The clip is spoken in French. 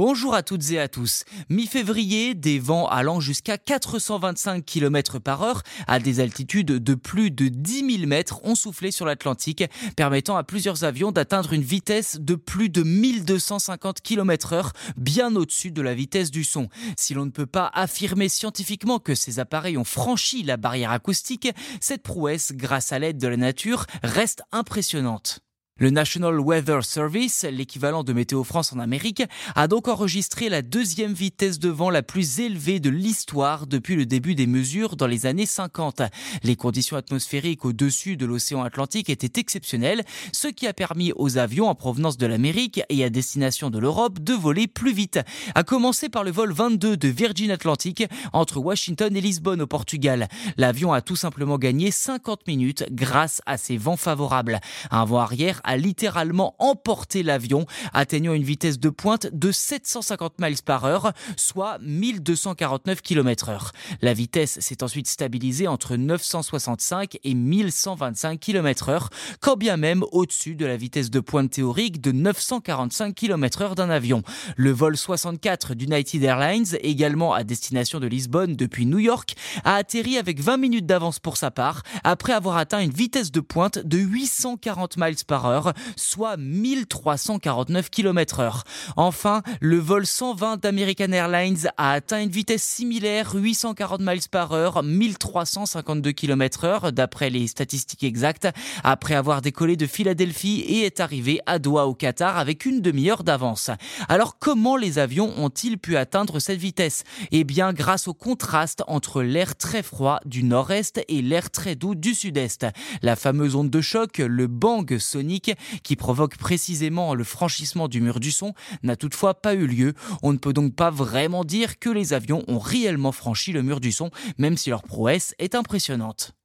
Bonjour à toutes et à tous. Mi-février, des vents allant jusqu'à 425 km par heure à des altitudes de plus de 10 000 mètres ont soufflé sur l'Atlantique, permettant à plusieurs avions d'atteindre une vitesse de plus de 1250 km heure, bien au-dessus de la vitesse du son. Si l'on ne peut pas affirmer scientifiquement que ces appareils ont franchi la barrière acoustique, cette prouesse, grâce à l'aide de la nature, reste impressionnante. Le National Weather Service, l'équivalent de Météo France en Amérique, a donc enregistré la deuxième vitesse de vent la plus élevée de l'histoire depuis le début des mesures dans les années 50. Les conditions atmosphériques au-dessus de l'océan Atlantique étaient exceptionnelles, ce qui a permis aux avions en provenance de l'Amérique et à destination de l'Europe de voler plus vite. À commencer par le vol 22 de Virgin Atlantic entre Washington et Lisbonne au Portugal. L'avion a tout simplement gagné 50 minutes grâce à ses vents favorables. Un vent arrière a littéralement emporté l'avion, atteignant une vitesse de pointe de 750 miles par heure, soit 1249 km heure. La vitesse s'est ensuite stabilisée entre 965 et 1125 km heure, quand bien même au-dessus de la vitesse de pointe théorique de 945 km heure d'un avion. Le vol 64 d'United Airlines, également à destination de Lisbonne depuis New York, a atterri avec 20 minutes d'avance pour sa part, après avoir atteint une vitesse de pointe de 840 miles par heure soit 1349 km heure. Enfin, le vol 120 d'American Airlines a atteint une vitesse similaire, 840 miles par heure, 1352 km heure, d'après les statistiques exactes, après avoir décollé de Philadelphie et est arrivé à Doha au Qatar avec une demi-heure d'avance. Alors comment les avions ont-ils pu atteindre cette vitesse? Eh bien grâce au contraste entre l'air très froid du nord-est et l'air très doux du sud-est. La fameuse onde de choc, le bang sonique, qui provoque précisément le franchissement du mur du son, n'a toutefois pas eu lieu. On ne peut donc pas vraiment dire que les avions ont réellement franchi le mur du son, même si leur prouesse est impressionnante.